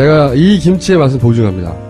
제가 이 김치의 맛을 보증합니다.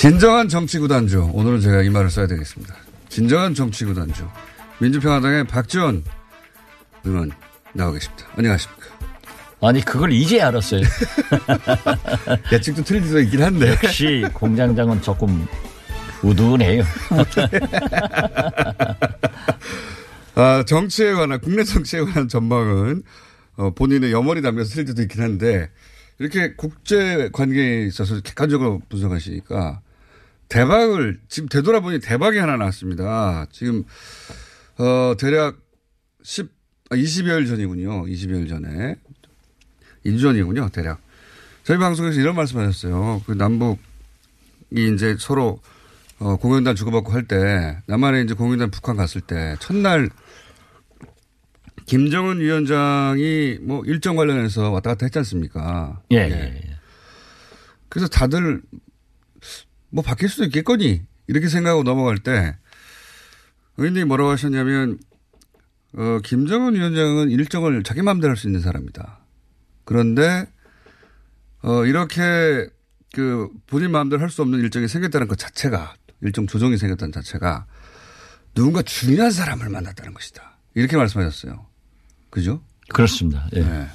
진정한 정치구단주. 오늘은 제가 이 말을 써야 되겠습니다. 진정한 정치구단주. 민주평화당의 박지원 의원 나와 계십니다. 안녕하십니까. 아니 그걸 이제 알았어요. 예측도 틀릴 수도 있긴 한데. 역시 공장장은 조금 우둔해요. 아, 정치에 관한, 국내 정치에 관한 전망은 어, 본인의 염원이 담겨서 틀릴 때도 있긴 한데 이렇게 국제 관계에 있어서 객관적으로 분석하시니까 대박을 지금 되돌아보니 대박이 하나 났습니다. 지금 어 대략 10 아, 20여일 전이군요. 20여일 전에 2주 전이군요. 대략 저희 방송에서 이런 말씀하셨어요. 그 남북이 이제 서로 어, 공연단 주고받고 할 때 남한에 이제 공연단 북한 갔을 때 첫날 김정은 위원장이 뭐 일정 관련해서 왔다 갔다 했지 않습니까? 예, 예. 예. 그래서 다들 뭐 바뀔 수도 있겠거니 이렇게 생각하고 넘어갈 때 의원님이 뭐라고 하셨냐면 어, 김정은 위원장은 일정을 자기 마음대로 할 수 있는 사람이다. 그런데 어, 이렇게 그 본인 마음대로 할 수 없는 일정이 생겼다는 것 자체가 일정 조정이 생겼다는 자체가 누군가 중요한 사람을 만났다는 것이다. 이렇게 말씀하셨어요. 그죠? 그렇습니다. 예. 네.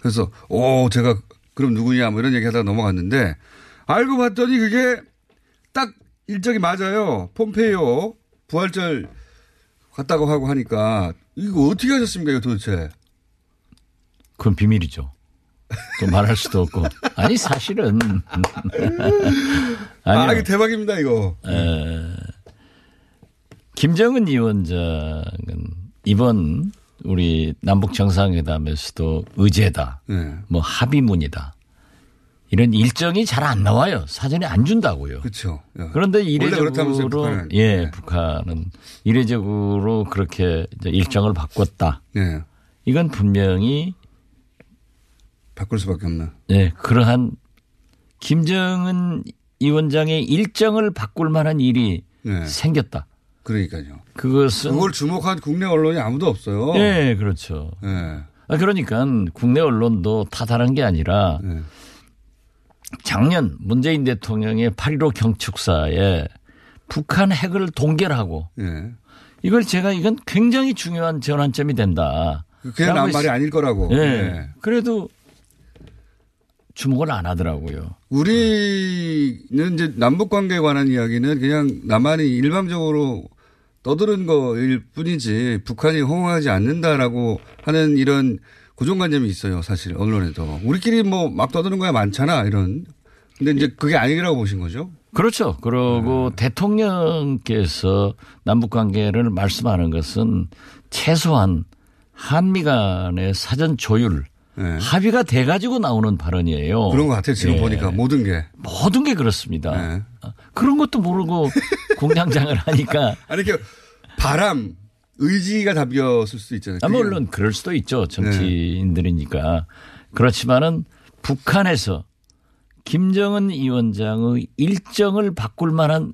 그래서 오 제가 그럼 누구냐 뭐 이런 얘기 하다가 넘어갔는데 알고 봤더니 그게 딱 일정이 맞아요. 폼페이오 부활절 갔다고 하고 하니까 이거 어떻게 하셨습니까 이거 도대체? 그건 비밀이죠. 또 말할 수도 없고. 아니 사실은 아 이게 대박입니다 이거. 에, 김정은 위원장은 이번 우리 남북 정상회담에서도 의제다, 네. 뭐 합의문이다. 이런 일정이 잘 안 나와요. 사전에 안 준다고요. 그렇죠. 그런데 이례적으로 북한은. 예, 네. 북한은 이례적으로 그렇게 일정을 바꿨다. 네. 이건 분명히 바꿀 수밖에 없는. 예, 그러한 김정은 위원장의 일정을 바꿀 만한 일이 네. 생겼다. 그러니까요. 그것은 그걸 주목한 국내 언론이 아무도 없어요. 예, 그렇죠. 네. 아, 그러니까 국내 언론도 타달한 게 아니라 네. 작년 문재인 대통령의 8.15 경축사에 북한 핵을 동결하고 네. 이걸 제가 이건 굉장히 중요한 전환점이 된다. 그냥 난 라고 말이 아닐 거라고. 예. 네. 그래도 주목을 안 하더라고요. 우리는 이제 남북 관계에 관한 이야기는 그냥 남한이 일방적으로 떠드는 거일 뿐이지 북한이 호응하지 않는다라고 하는 이런 고정관념이 있어요. 사실 언론에도 우리끼리 뭐 막 떠드는 거야 많잖아 이런. 근데 이제 그게 아니라고 보신 거죠? 그렇죠. 그리고 네. 대통령께서 남북 관계를 말씀하는 것은 최소한 한미 간의 사전 조율 네. 합의가 돼 가지고 나오는 발언이에요. 그런 것 같아요. 지금 예. 보니까 모든 게. 모든 게 그렇습니다. 네. 어, 그런 것도 모르고 공장장을 하니까 아니, 그 바람, 의지가 답이었을 수도 있잖아요. 아, 물론 그럴 수도 있죠. 정치인들이니까. 그렇지만은 북한에서 김정은 위원장의 일정을 바꿀 만한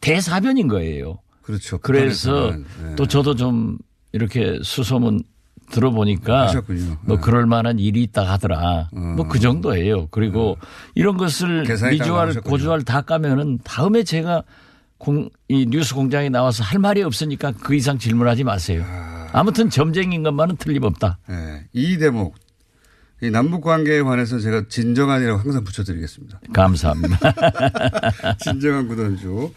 대사변인 거예요. 그렇죠. 그래서. 네. 또 저도 좀 이렇게 수소문 들어보니까 하셨군요. 뭐 네. 그럴 만한 일이 있다 하더라. 뭐그 정도예요. 그리고 이런 것을 미주알. 고주알 다 까면은 다음에 제가 공, 이 뉴스 공장에 나와서 할 말이 없으니까 그 이상 질문하지 마세요. 아무튼 점쟁인 것만은 틀림없다. 네. 이 대목. 이 남북 관계에 관해서 제가 진정한이라고 항상 붙여드리겠습니다. 감사합니다. 진정한 구단주.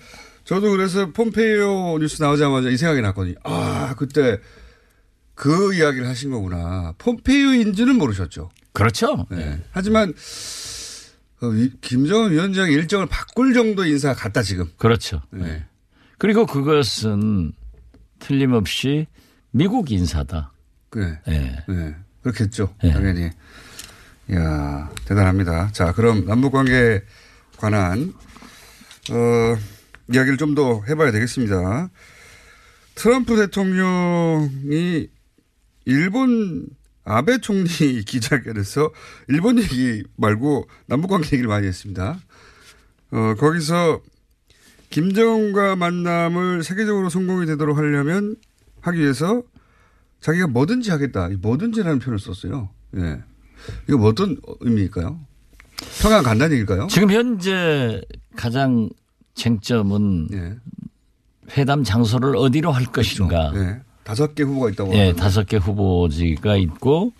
저도 그래서 폼페이오 뉴스 나오자마자 이 생각이 났거든요. 아, 그때 그 이야기를 하신 거구나. 폼페이오인지는 모르셨죠. 그렇죠. 네. 하지만 어, 이- 김정은 위원장의 일정을 바꿀 정도 인사가 같다 지금. 그렇죠. 네. 그리고 그것은 틀림없이 미국 인사다. 네. 예. 네. 그렇겠죠. 네. 당연히. 이야, 대단합니다. 자, 그럼 남북 관계에 관한, 어, 이야기를 좀 더 해봐야 되겠습니다. 트럼프 대통령이 일본 아베 총리 기자회견에서 일본 얘기 말고 남북 관계 얘기를 많이 했습니다. 어, 거기서 김정은과 만남을 세계적으로 성공이 되도록 하려면 하기 위해서 자기가 뭐든지 하겠다. 이 뭐든지라는 표현을 썼어요. 예. 이거 뭐 어떤 의미일까요? 평양 간다는 얘기일까요? 지금 현재 가장 쟁점은 예. 회담 장소를 어디로 할 것인가. 예. 다섯 개 후보가 있다고. 예. 다섯 개 후보지가 있고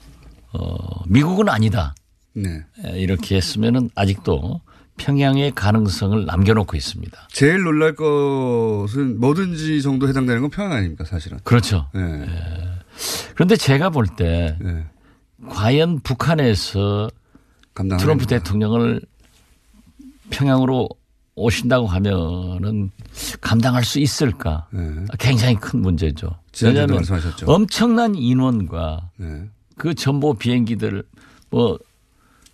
어, 미국은 아니다. 네. 예, 이렇게 했으면은 아직도 평양의 가능성을 남겨놓고 있습니다. 제일 놀랄 것은 뭐든지 정도 해당되는 건 평양 아닙니까, 사실은. 그렇죠. 예. 그런데 제가 볼때 예. 과연 북한에서. 트럼프 대통령을 평양으로 오신다고 하면은 감당할 수 있을까? 예. 굉장히 큰 문제죠. 왜냐하면 말씀하셨죠. 엄청난 인원과 네. 그 전보 비행기들 뭐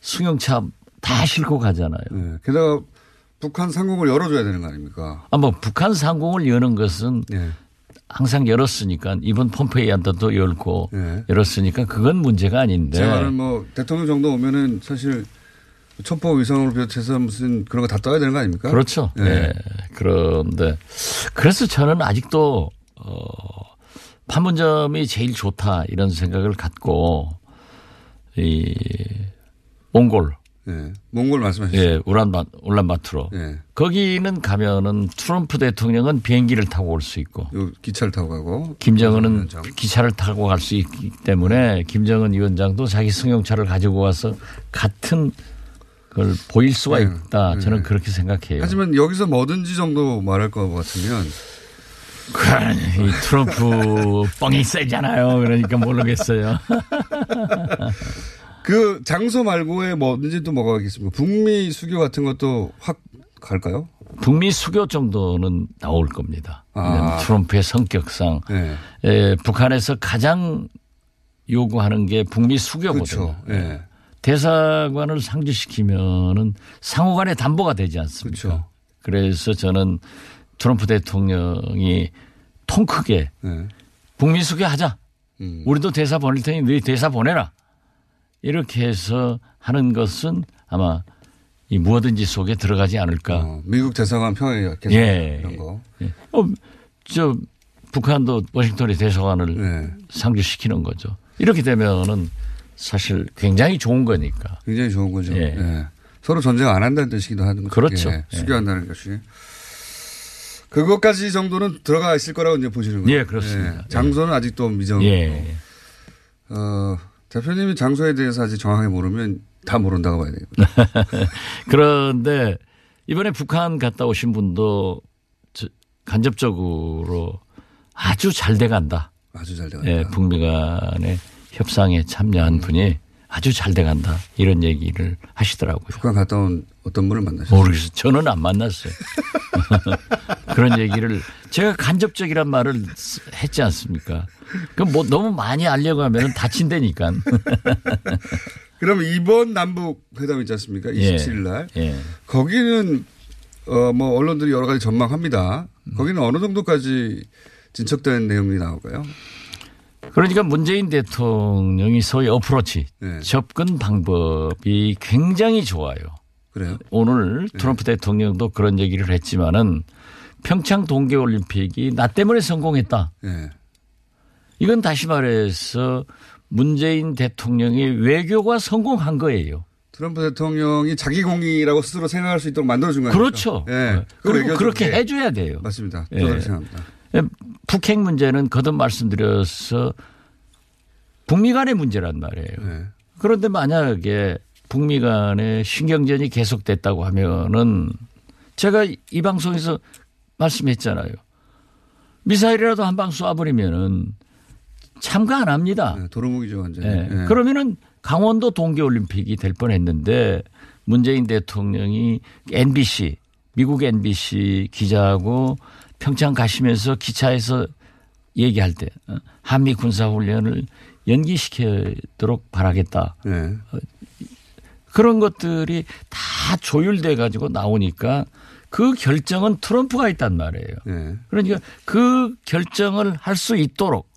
승용차 다 싣고 가잖아요. 예. 게다가 북한 상공을 열어줘야 되는 거 아닙니까? 아, 뭐 북한 상공을 여는 것은 예. 항상 열었으니까 이번 폼페이한테도 열고 예. 열었으니까 그건 문제가 아닌데. 제 말은 뭐 대통령 정도 오면은 사실 첩보 위성으로 비롯해서 무슨 그런 거 다 떠야 되는 거 아닙니까? 그렇죠. 예. 예. 그런데 그래서 저는 아직도 어 판문점이 제일 좋다 이런 생각을 갖고 이 몽골 예. 몽골 말씀하셨죠. 예 우란바 울란바토르 예. 거기는 가면은 트럼프 대통령은 비행기를 타고 올 수 있고 요 기차를 타고 가고 김정은은 위원장. 기차를 타고 갈 수 있기 때문에 김정은 위원장도 자기 승용차를 가지고 와서 같은 걸 보일 수가 네. 있다. 저는 네. 그렇게 생각해요. 하지만 여기서 뭐든지 정도 말할 것 같으면 이 트럼프 뻥이 세잖아요. 그러니까 모르겠어요. 그 장소 말고의 뭐든지 또 뭐가 있겠습니까? 북미 수교 같은 것도 확 갈까요? 북미 수교 정도는 나올 겁니다. 아. 트럼프의 성격상 네. 에, 북한에서 가장 요구하는 게 북미 수교거든요. 그렇죠. 예. 대사관을 상주시키면은 상호 간의 담보가 되지 않습니까? 그렇죠. 그래서 저는 트럼프 대통령이 통 크게 네. 북미 수교하자. 음. 우리도 대사 보낼 테니 너희 대사 보내라. 이렇게 해서 하는 것은 아마 이 무엇든지 속에 들어가지 않을까. 어, 미국 대사관 평양에 예. 이런 거. 어, 저 북한도 워싱턴에 대사관을 네. 상주시키는 거죠. 이렇게 되면은 사실 굉장히 좋은 거니까. 굉장히 좋은 거죠. 예. 예. 서로 전쟁 안 한다는 뜻이기도 하는 거죠. 그렇죠. 예. 수교한다는 것이. 그것까지 정도는 들어가 있을 거라고 이제 보시는 거예요. 예, 그렇습니다. 예. 장소는 아직도 미정. 예. 어, 대표님이 장소에 대해서 아직 정확하게 모르면 다 모른다고 봐야 되겠다. 그런데 이번에 북한 갔다 오신 분도 저- 간접적으로 아주 잘 돼 간다. 아주 잘 돼간다. 예, 북미 간의 협상에 참여한 분이 아주 잘 돼 간다. 이런 얘기를 하시더라고요. 북한 갔다 온 어떤 분을 만나셨어요? 모르겠어요. 저는 안 만났어요. 그런 얘기를 제가 간접적이란 말을 쓰- 했지 않습니까? 그럼 뭐 너무 많이 알려고 하면 다친다니까. 그러면 이번 남북 회담 있지 않습니까? 27일 날. 예. 거기는 어 뭐 언론들이 여러 가지 전망합니다. 거기는 어느 정도까지 진척된 내용이 나올까요? 그러니까 문재인 대통령이 소위 어프로치 네. 접근 방법이 굉장히 좋아요. 그래요? 오늘 트럼프 대통령도 그런 얘기를 했지만은 평창 동계올림픽이 나 때문에 성공했다. 예. 이건 다시 말해서 문재인 대통령의 외교가 성공한 거예요. 트럼프 대통령이 자기 공이라고 스스로 생각할 수 있도록 만들어준 거니까. 그렇죠. 예. 그 그리고 외교적 그렇게 예. 해줘야 돼요. 맞습니다. 예. 저도 그렇게 생각합니다. 북핵 문제는 거듭 말씀드려서 북미 간의 문제란 말이에요. 예. 그런데 만약에 북미 간의 신경전이 계속됐다고 하면은 제가 이 방송에서 말씀했잖아요. 미사일이라도 한 방 쏴버리면은 참가 안 합니다. 예, 도루묵이죠, 완전히. 예. 예. 그러면은 강원도 동계올림픽이 될 뻔했는데 문재인 대통령이 NBC 미국 NBC 기자하고 평창 가시면서 기차에서 얘기할 때 어, 한미 군사 훈련을 연기시키도록 바라겠다. 예. 그런 것들이 다 조율돼 가지고 나오니까 그 결정은 트럼프가 있단 말이에요. 예. 그러니까 그 결정을 할 수 있도록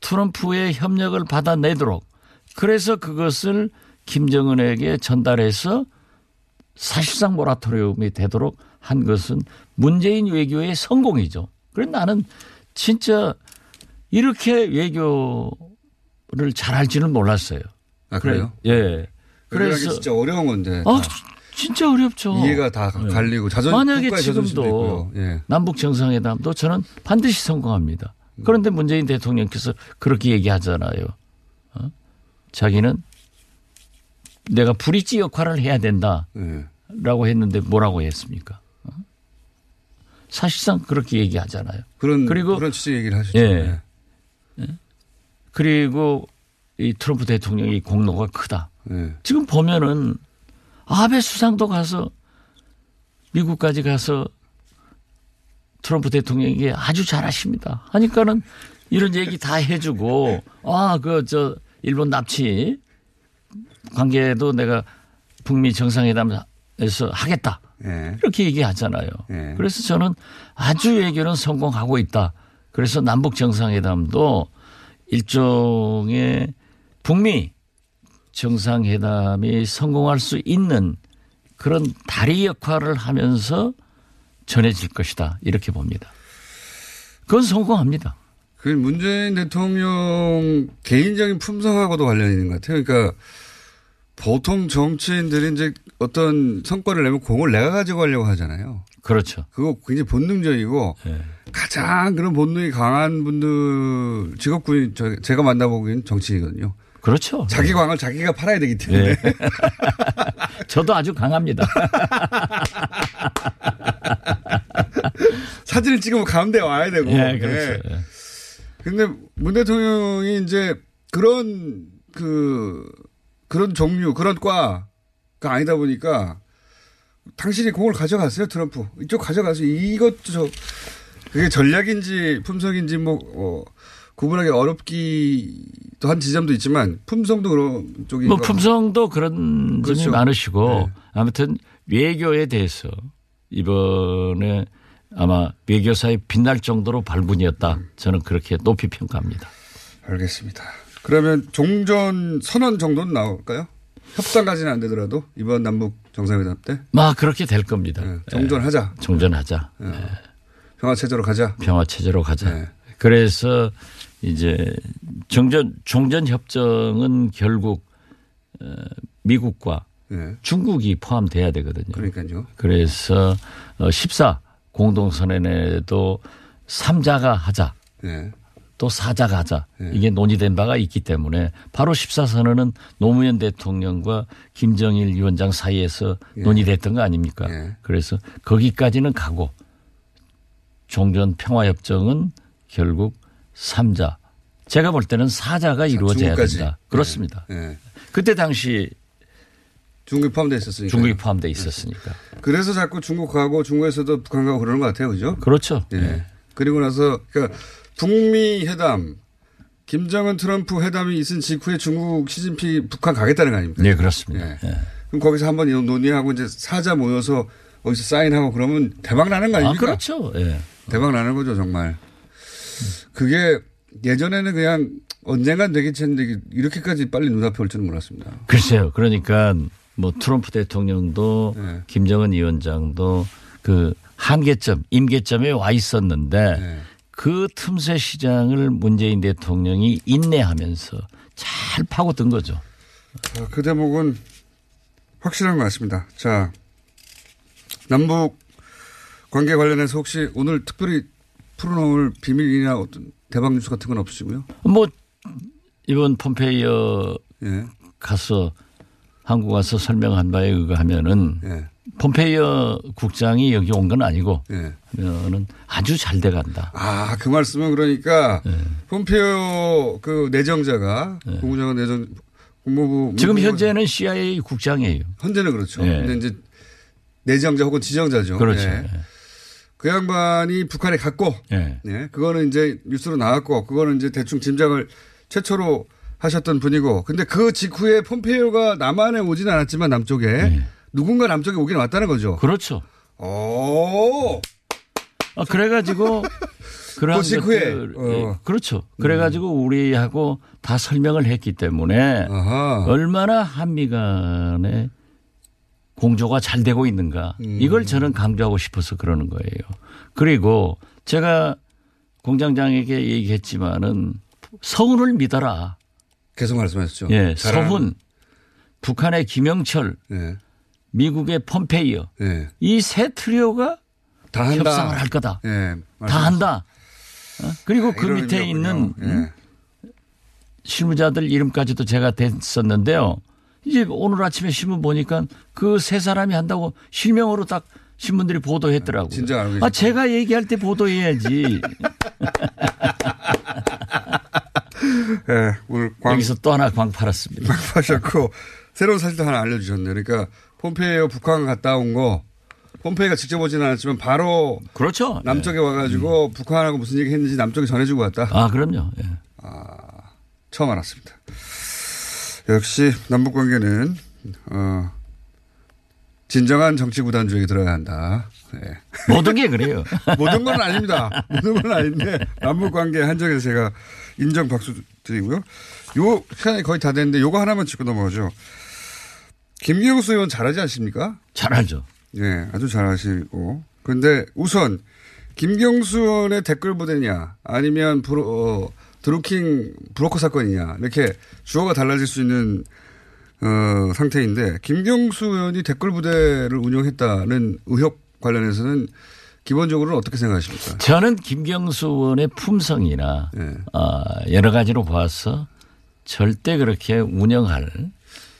트럼프의 협력을 받아내도록 그래서 그것을 김정은에게 전달해서 사실상 모라토리움이 되도록 한 것은 문재인 외교의 성공이죠. 그래서 나는 진짜 이렇게 외교를 잘할 줄은 몰랐어요. 아, 그래요? 예. 그래서 그래서 진짜 어려운 건데. 아, 다 진짜 어렵죠. 이해가 다 네. 갈리고 자존 만약에 지금도. 예. 남북 정상회담도 저는 반드시 성공합니다. 그런데 문재인 대통령께서 그렇게 얘기하잖아요. 어? 자기는 내가 브릿지 역할을 해야 된다라고 예. 했는데 뭐라고 했습니까? 어? 사실상 그렇게 얘기하잖아요. 그런 그리고 그런 취지 얘기를 하시죠. 예. 그리고 이 트럼프 대통령의 공로가 크다. 예. 지금 보면은 아베 수상도 가서 미국까지 가서 트럼프 대통령에게 아주 잘하십니다. 하니까는 이런 얘기 다 해주고 아 그 저 일본 납치 관계도 내가 북미 정상회담에서 하겠다 예. 이렇게 얘기하잖아요. 예. 그래서 저는 아주 외교는 성공하고 있다. 그래서 남북 정상회담도 일종의 북미 정상회담이 성공할 수 있는 그런 다리 역할을 하면서 전해질 것이다. 이렇게 봅니다. 그건 성공합니다. 그 문재인 대통령 개인적인 품성하고도 관련이 있는 것 같아요. 그러니까 보통 정치인들이 이제 어떤 성과를 내면 공을 내가 가지고 가려고 하잖아요. 그렇죠. 그거 굉장히 본능적이고 예. 가장 그런 본능이 강한 분들 직업군이 저- 제가 만나보기엔 정치인이거든요. 그렇죠. 자기 광을 자기가 팔아야 되기 때문에. 예. 저도 아주 강합니다. 사진을 찍으면 가운데 와야 되고. 예, 그렇죠. 예. 예. 근데 문 대통령이 이제 그런 그 그런 종류 그런 과가 아니다 보니까 당신이 공을 가져갔어요 트럼프 이쪽 가져가서 이것도 저 그게 전략인지 품성인지 뭐 어, 구분하기 어렵기도 한 지점도 있지만 품성도 그런 쪽이 뭐 품성도 그런 그렇죠. 점이 많으시고 네. 아무튼 외교에 대해서 이번에 아마 외교사에 빛날 정도로 발군이었다. 저는 그렇게 높이 평가합니다. 알겠습니다. 그러면 종전 선언 정도는 나올까요? 협상까지는 안 되더라도 이번 남북 정상회담 때 막 그렇게 될 겁니다. 예, 종전하자. 예, 종전하자. 평화 체제로 가자. 평화 체제로 가자. 네. 그래서 이제 종전 종전 협정은 결국 어, 미국과 예. 중국이 포함돼야 되거든요. 그러니까요. 그래서 14 공동선언에도 3자가 하자. 예. 또 사자가 하자. 네. 이게 논의된 바가 있기 때문에 바로 14선언은 노무현 대통령과 김정일 위원장 사이에서 논의됐던 거 아닙니까? 예. 그래서 거기까지는 가고 종전 평화협정은 결국 3자. 제가 볼 때는 사자가 이루어져야. 된다. 그렇습니다. 예. 그때 당시 중국이 포함되어 있었으니까. 중국이 포함돼 있었으니까. 그래서 자꾸 중국 가고 중국에서도 북한 가고 그러는 것 같아요. 그죠? 그렇죠. 예. 예. 그리고 나서 그러니까 북미 회담, 김정은 트럼프 회담이 있은 직후에 중국 시진핑 북한 가겠다는 거 아닙니까? 네, 그렇습니다. 예. 예. 그럼 거기서 한번 논의하고 이제 사자 모여서 거기서 사인하고 그러면 대박 나는 거 아, 아닙니까? 그렇죠. 예. 대박 나는 거죠, 정말. 그게 예전에는 그냥 언젠간 되겠지 했는데 이렇게까지 빨리 눈앞에 올 줄은 몰랐습니다. 글쎄요. 그러니까 뭐 트럼프 대통령도 네. 김정은 위원장도 그 한계점, 임계점에 와 있었는데 네. 그 틈새 시장을 문재인 대통령이 인내하면서 잘 파고든 거죠. 자, 그 대목은 확실한 것 같습니다. 자, 남북 관계 관련해서 혹시 오늘 특별히 풀어놓을 비밀이나 어떤 대박 뉴스 같은 건 없으시고요? 뭐 이번 폼페이어 예, 가서 한국 와서 설명한 바에 의하면은 예, 폼페이어 국장이 여기 온 건 아니고 예. 하면은 아주 잘 돼간다. 아, 그 말씀은 그러니까 네. 폼페이오 그 내정자가 국무장관 내정 국무부 지금 현재는 CIA 국장이에요. 현재는 그렇죠. 예. 근데 이제 내정자 혹은 지정자죠. 그렇죠. 예. 그 양반이 북한에 갔고, 예. 네. 그거는 이제 뉴스로 나왔고, 그거는 이제 대충 짐작을 최초로 하셨던 분이고, 근데 그 직후에 폼페이오가 남한에 오진 않았지만 남쪽에 예. 누군가 남쪽에 오긴 왔다는 거죠. 그렇죠. 오, 아, 그래가지고 그런 그 것들, 어. 예, 그렇죠. 그래가지고 우리하고 다 설명을 했기 때문에 아하. 얼마나 한미 간에 공조가 잘 되고 있는가 음. 이걸 저는 강조하고 싶어서 그러는 거예요. 그리고 제가 공장장에게 얘기했지만은 서훈을 믿어라. 계속 말씀하셨죠. 예, 잘하는- 서훈, 북한의 김영철, 예, 미국의 폼페이어 예. 이세 트리오가 다 한다. 협상을 할 거다. 예. 다 한다. 어? 그리고 그 이런 밑에 의미였군요. 있는 예. 음? 실무자들 이름까지도 제가 댔었는데요. 이제 오늘 아침에 신문 보니까 그 세 사람이 한다고 실명으로 딱 신문들이 보도했더라고요. 진짜 알고 아. 제가 얘기할 때 보도해야지. 예, 오늘 광, 여기서 또 하나 광 팔았습니다. 하셨고 새로운 사실도 하나 알려주셨네요. 그러니까 폼페이오 북한 갔다 온 거 폼페이가 직접 오지는 않았지만 바로 그렇죠. 남쪽에 와가지고 북한하고 무슨 얘기 했는지 남쪽에 전해주고 왔다. 아, 그럼요. 예. 처음 알았습니다. 역시 남북 관계는 어, 진정한 정치 구단주에게 들어야 한다. 네. 모든 게 그래요. 모든 건 아닙니다. 모든 건 아닌데 남북 관계 한정에서 제가 인정 박수 드리고요. 요 시간이 거의 다 됐는데 요거 하나만 짚고 넘어가죠. 김경수 의원 잘하지 않습니까? 잘 알죠. 예, 아주 잘하시고. 그런데 우선 김경수 의원의 댓글 부대냐 아니면 브로, 어, 드루킹 브로커 사건이냐 이렇게 주어가 달라질 수 있는 어, 상태인데 김경수 의원이 댓글 부대를 운영했다는 의혹 관련해서는 기본적으로는 어떻게 생각하십니까? 저는 김경수 의원의 품성이나 예. 어, 여러 가지로 봐서 절대 그렇게 운영할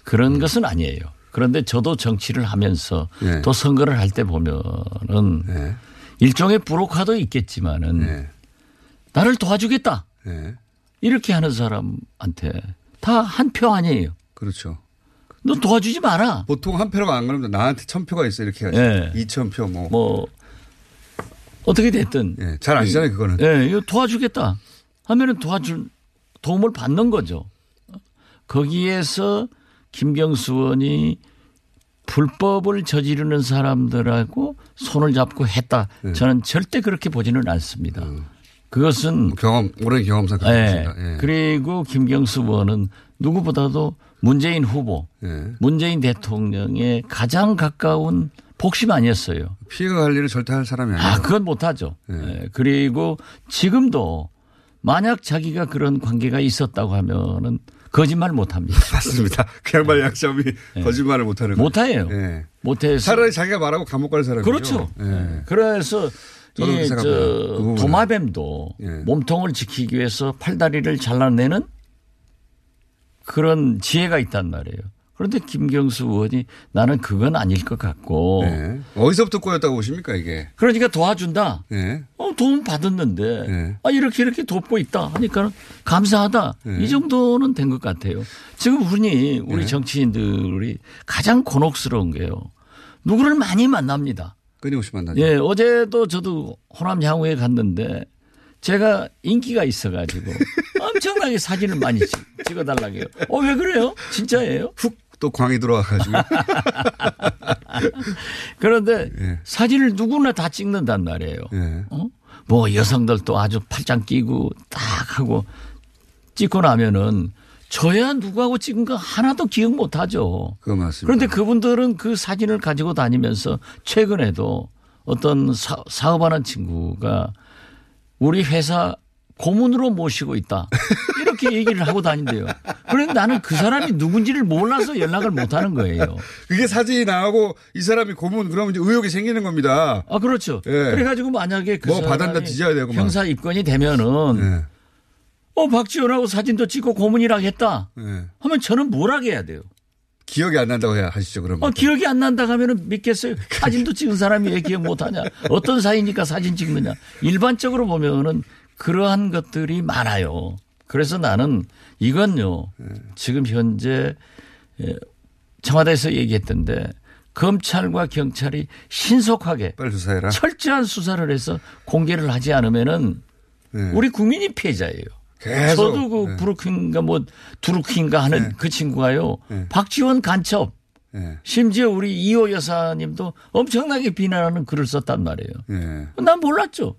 그런 것은 아니에요. 그런데 저도 정치를 하면서 예. 또 선거를 할 때 보면은 예. 일종의 브로커도 있겠지만은 예. 나를 도와주겠다 예. 이렇게 하는 사람한테 다 한 표 아니에요. 그렇죠. 너 도와주지 마라. 보통 한 표가 안 그러면 나한테 천 표가 있어 이렇게 하지. 예. 이천 표 뭐. 뭐 어떻게 됐든 예. 잘 아시잖아요 그거는. 예, 이거 도와주겠다 하면은 도와줄 도움을 받는 거죠. 거기에서 김경수 의원이 불법을 저지르는 사람들하고 손을 잡고 했다. 네. 저는 절대 그렇게 보지는 않습니다. 그것은 뭐 경험 오랜 경험상 예. 그렇습니다. 예. 그리고 김경수 의원은 누구보다도 문재인 후보, 예. 문재인 대통령의 가장 가까운 복심 아니었어요. 피해가 갈 일을 절대 할 사람이 아니에요. 아, 그건 못하죠. 예, 그리고 지금도 만약 자기가 그런 관계가 있었다고 하면은 거짓말 못 합니다. 맞습니다. 그 양반 약점이 거짓말을 못 하는 거죠. 못해요. 예. 못해서 차라리 자기가 말하고 감옥 갈 사람이죠. 그렇죠. 예. 예. 그래서 이. 그. 도마뱀도 예. 몸통을 지키기 위해서 팔다리를 잘라내는 그런 지혜가 있단 말이에요. 그런데 김경수 의원이 나는 그건 아닐 것 같고 예. 어디서부터 꼬였다고 보십니까 이게? 그러니까 도와준다. 예. 어, 도움 받았는데 예. 아 이렇게 이렇게 돕고 있다 하니까 감사하다 예. 이 정도는 된 것 같아요. 지금 흔히 우리 예. 정치인들이 가장 곤혹스러운 게요. 누구를 많이 만납니다. 끊임없이 만나죠. 예, 어제도 저도 호남 향후에 갔는데 제가 인기가 있어가지고 엄청나게 사진을 많이 찍, 찍어달라고 해요. 어, 왜 그래요? 진짜예요? 훅 또 광이 들어와가지고. 그런데 예. 사진을 누구나 다 찍는단 말이에요. 예. 어? 뭐 여성들도 아주 팔짱 끼고 딱 하고 찍고 나면은 저야 누구하고 찍은 거 하나도 기억 못 하죠. 그거 맞습니다. 그런데 그분들은 그 사진을 가지고 다니면서 최근에도 어떤 사, 사업하는 친구가 우리 회사 고문으로 모시고 있다. 이렇게 얘기를 하고 다닌대요. 그런데 나는 그 사람이 누군지를 몰라서 연락을 못 하는 거예요. 그게 사진이 나오고 이 사람이 고문 그러면 이제 의혹이 생기는 겁니다. 아, 그렇죠. 예. 그래가지고 만약에 그 뭐 사람이 뒤져야 되고 막. 형사 입건이 되면은 예. 어, 박지원하고 사진도 찍고 고문이라고 했다. 예. 하면 저는 뭘 하게 해야 돼요? 기억이 안 난다고 해야 하시죠, 그러면. 어, 기억이 안 난다 하면은 믿겠어요. 사진도 찍은 사람이 왜 기억 못 하냐? 어떤 사이니까 사진 찍느냐? 일반적으로 보면은 그러한 것들이 많아요. 그래서 나는 이건요. 지금 현재 예, 청와대에서 얘기했던데 검찰과 경찰이 신속하게. 철저한 수사를 해서 공개를 하지 않으면은 예. 우리 국민이 피해자예요. 계속. 저도 그 예. 브루킹인가 뭐 두루킹가 하는 네. 그 친구가요. 네. 박지원 간첩. 예. 심지어 우리 이호 여사님도 엄청나게 비난하는 글을 썼단 말이에요. 예. 난 몰랐죠.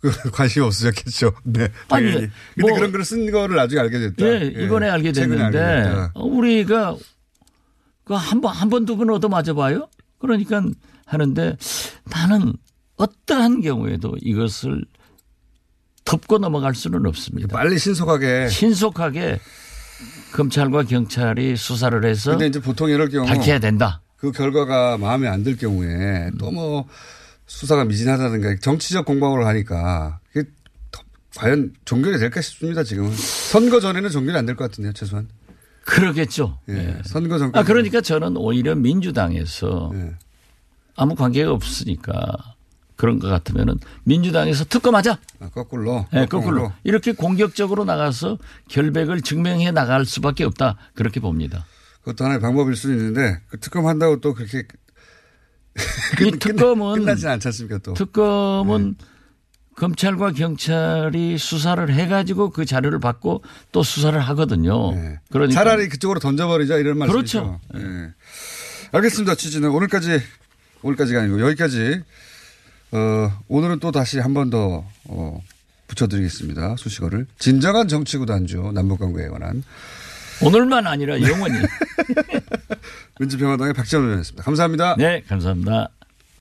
그 관심 없으셨겠죠. 네. 아니, 당연히. 근데 뭐- 그런 글을 쓴 거를 나중에 알게 됐다. 예, 이번에 알게 최근에 알게 됐는데 됐다. 어, 우리가 그한 번, 한 번, 두 번 얻어 맞아봐요? 그러니까 하는데 나는 어떠한 경우에도 이것을 덮고 넘어갈 수는 없습니다. 빨리 신속하게. 신속하게 검찰과 경찰이 수사를 해서 근데 이제 보통 이럴 경우 밝혀야 된다. 그 결과가 마음에 안 들 경우에 또뭐 수사가 미진하다든가 정치적 공방을 하니까 그게 더 과연 종결이 될까 싶습니다 지금은 선거 전에는 종결이 안 될 것 같은데요 최소한 그러겠죠. 예. 예. 선거 전 아, 그러니까 저는 오히려 민주당에서 예. 아무 관계가 없으니까 그런 것 같으면은 민주당에서 특검하자. 아, 거꾸로 예, 거꾸로. 이렇게 공격적으로 나가서 결백을 증명해 나갈 수밖에 없다. 그렇게 봅니다. 그것도 하나의 방법일 수는 있는데 그 특검 한다고 또 그렇게 이 특검은 끝나진 않지 않습니까 또 특검은 네. 검찰과 경찰이 수사를 해가지고 그 자료를 받고 또 수사를 하거든요. 네. 그러니까 차라리 그쪽으로 던져버리자 이런 말씀이죠. 그렇죠. 예. 알겠습니다. 취지는 오늘까지 오늘까지가 아니고 여기까지. 어, 오늘은 또 다시 한 번더 어, 붙여드리겠습니다. 수식어를 진정한 정치구단주 남북관계에 관한 오늘만 아니라 영원히. 민주평화당의 박지원 의원이었습니다. 감사합니다. 네, 감사합니다.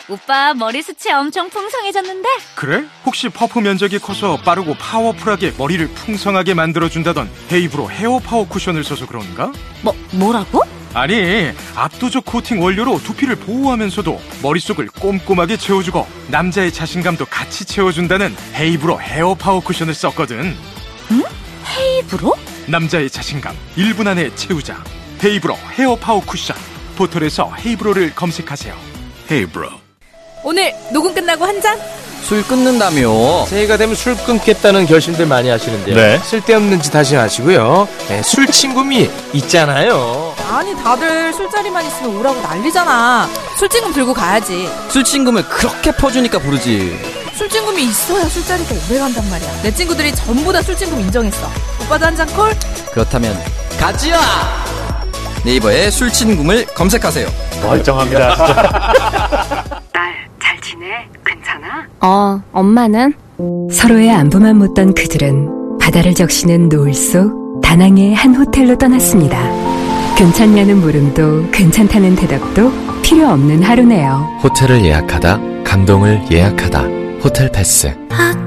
오빠 머리 숱이 엄청 풍성해졌는데? 그래? 혹시 퍼프 면적이 커서 빠르고 파워풀하게 머리를 풍성하게 만들어준다던 헤이브로 헤어 파워 쿠션을 써서 그런가? 뭐 뭐라고? 아니, 압도적 코팅 원료로 두피를 보호하면서도 머릿속을 꼼꼼하게 채워주고 남자의 자신감도 같이 채워준다는 헤이브로 헤어 파워 쿠션을 썼거든. 헤이브로? 남자의 자신감 1분 안에 채우자. 헤이브로 헤어 파워 쿠션. 포털에서 헤이브로를 검색하세요. 헤이브로. 오늘 녹음 끝나고 한 잔? 술 끊는다며 새해가 되면 술 끊겠다는 결심들 많이 하시는데요 네. 쓸데없는 짓 하지 마시고요 네, 술 친구미 있잖아요 아니 다들 술자리만 있으면 오라고 난리잖아 술친금 들고 가야지 술 친구를 그렇게 퍼주니까 부르지 술친금이 있어야 술자리가 오래 간단 말이야 내 친구들이 전부 다 술친금 인정했어 오빠도 한 잔 콜? 그렇다면 가지야 네이버에 술 친구를 검색하세요 멀쩡합니다. 딸, 잘 지내? 괜찮아? 어, 엄마는? 서로의 안부만 묻던 그들은 바다를 적시는 노을 속 다낭의 한 호텔로 떠났습니다. 괜찮냐는 물음도 괜찮다는 대답도 필요 없는 하루네요. 호텔을 예약하다 감동을 예약하다 호텔 패스. 오빠,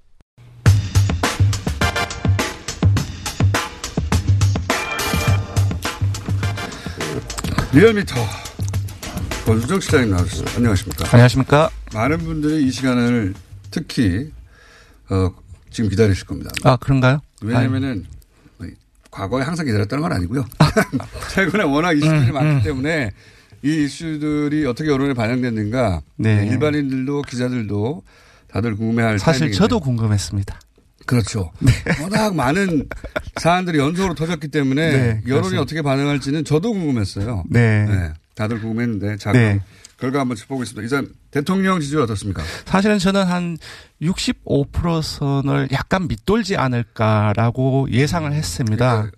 리얼미터 권수정 시장님 나오셨습니다. 안녕하십니까. 안녕하십니까. 많은 분들이 이 시간을 특히 어, 지금 기다리실 겁니다. 아 그런가요? 왜냐면은 과거에 항상 기다렸다는 건 아니고요. 최근에 워낙 이슈들이 음, 많기 음. 때문에 이 이슈들이 어떻게 여론에 반영됐는가 네. 일반인들도 기자들도 다들 궁금해할 사실 타이밍인데. 저도 궁금했습니다. 그렇죠. 워낙 많은 사안들이 연속으로 터졌기 때문에 네, 여론이 그렇습니다. 어떻게 반응할지는 저도 궁금했어요. 네. 다들 궁금했는데 자 네. 결과 한번 짚어보고 있습니다. 일단 대통령 지지율 어떻습니까? 사실은 저는 한 65% 선을 약간 밑돌지 않을까라고 예상을 했습니다.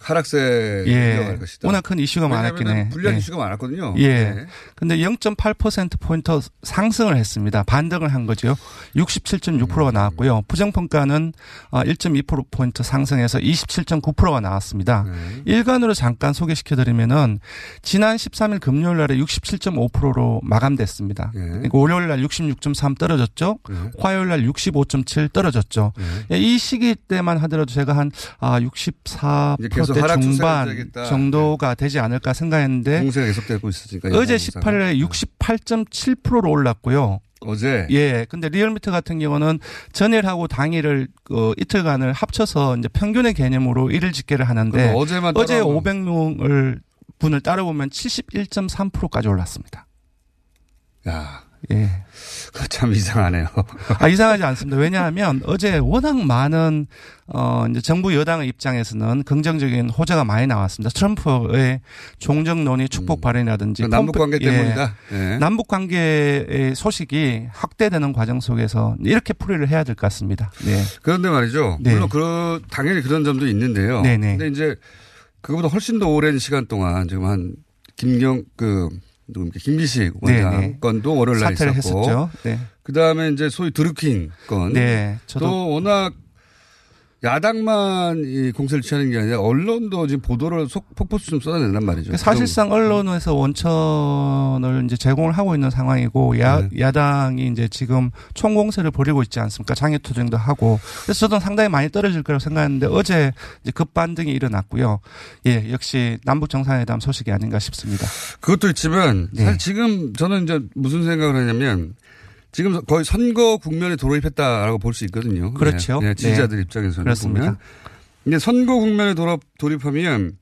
하락세 예. 워낙 큰 이슈가 많았긴 해. 불리한 예. 이슈가 많았거든요. 예. 네. 근데 0.8%포인트 상승을 했습니다. 반등을 한 거죠. 67.6%가 나왔고요. 부정 평가는 1.2%포인트 상승해서 27.9%가 나왔습니다. 네. 일간으로 잠깐 소개시켜 드리면은 지난 13일 금요일 날에 67.5%로 마감됐습니다. 네. 그러니까 월요일 날 66.3 떨어졌죠. 화요일 날 65.7 떨어졌죠. 예, 이 시기 때만 하더라도 제가 한 아, 64% 이제 계속 대 하락 추세가 중반 되겠다. 정도가 되지 않을까 생각했는데 공세가 계속되고 있으니까 어제 여론조사가. 18일에 68.7%로 올랐고요. 어제 예. 근데 리얼미터 같은 경우는 전일하고 당일을 어, 이틀간을 합쳐서 이제 평균의 개념으로 일일 집계를 하는데 어제만 어제 따라하면- 500명을 분을 따라보면 71.3%까지 올랐습니다. 야, 예. 참 이상하네요. 아, 이상하지 않습니다. 왜냐하면 어제 워낙 많은, 어, 이제 정부 여당의 입장에서는 긍정적인 호재가 많이 나왔습니다. 트럼프의 종정론이 축복 발언이라든지. 그 남북 관계 pompe- 때문이다. 예. 예. 남북 관계의 소식이 확대되는 과정 속에서 이렇게 풀이를 해야 될 것 같습니다. 네. 그런데 말이죠. 네. 물론 그 당연히 그런 점도 있는데요. 네네. 근데 이제 그거보다 훨씬 더 오랜 시간 동안 지금 한 김경 그 누굽니까 김기식 원장 네네. 건도 월요일 날 있었고 했었죠. 네. 그다음에 이제 소위 드루킹 건 네, 저도- 또 워낙 야당만 이 공세를 취하는 게 아니라 언론도 지금 보도를 속 폭포수 좀 쏟아낸단 말이죠. 사실상 언론에서 원천을 이제 제공을 하고 있는 상황이고 야, 네. 야당이 이제 지금 총공세를 벌이고 있지 않습니까? 장애투쟁도 하고 그래서 저도 상당히 많이 떨어질 거라고 생각했는데 어제 이제 급반등이 일어났고요. 예, 역시 남북 정상회담 소식이 아닌가 싶습니다. 그것도 있지만 네. 사실 지금 저는 이제 무슨 생각을 하냐면 지금 거의 선거 국면에 돌입했다라고 볼 수 있거든요. 그렇죠. 네, 네, 지지자들 네. 입장에서는 그렇습니다. 보면. 근데 선거 국면에 돌아, 돌입하면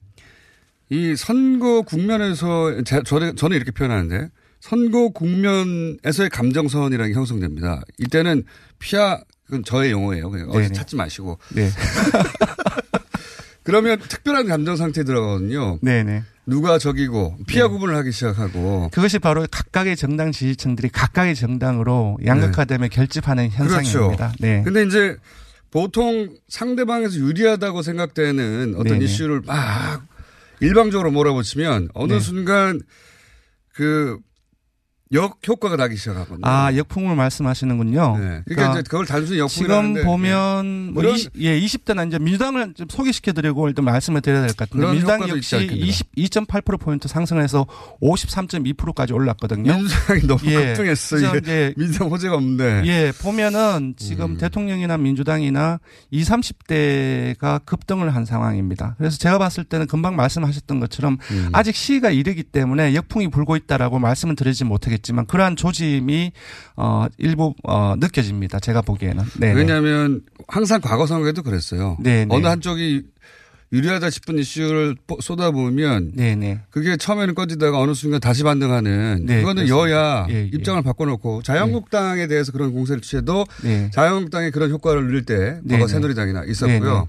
이 선거 국면에서 제, 저는, 저는 이렇게 표현하는데 선거 국면에서의 감정선이라는 게 형성됩니다. 이때는 피하 그건 저의 용어예요. 그냥 어디. 찾지 마시고. 네. 그러면 특별한 감정 상태에 들어가거든요. 네네. 누가 적이고 피하 네. 구분을 하기 시작하고 그것이 바로 각각의 정당 지지층들이 각각의 정당으로 양극화되며 결집하는 현상입니다. 그렇죠. 네. 근데 이제 보통 상대방에서 유리하다고 생각되는 어떤 네네. 이슈를 막 일방적으로 몰아붙이면 어느 네. 순간 그 역 효과가 나기 시작하거든요. 아, 역풍을 말씀하시는군요. 네. 그러니까 이제 그걸 단순히 역풍이라고 지금 보면 뭐 그런- 20, 예, 20대나 이제 민주당을 좀 소개시켜 드리고 일단 말씀을 드려야 될 것 같은데 민주당 역시 있지 않겠느냐. 22.8% 포인트 상승해서 53.2%까지 올랐거든요. 민주당이 너무 예. 급등했어. 이게 이제 민주당 호재가 없는데. 예, 보면은 지금 음. 대통령이나 민주당이나 20, 30대가 급등을 한 상황입니다. 그래서 제가 봤을 때는 금방 말씀하셨던 것처럼 음. 아직 시기가 이르기 때문에 역풍이 불고 있다라고 말씀을 드리지 못하겠 지만 그러한 조짐이 어 일부 어 느껴집니다. 제가 보기에는. 네. 왜냐하면 항상 과거 선거에도 그랬어요. 네네. 어느 한쪽이 유리하다 싶은 이슈를 뽀- 쏟아부으면 네네. 그게 처음에는 꺼지다가 어느 순간 다시 반등하는 네, 그거는 그렇습니다. 여야 예, 예. 입장을 바꿔놓고 자유한국당에 대해서 그런 공세를 취해도 네. 자유한국당이 그런 효과를 누릴 때 네네. 과거 새누리당이나 있었고요.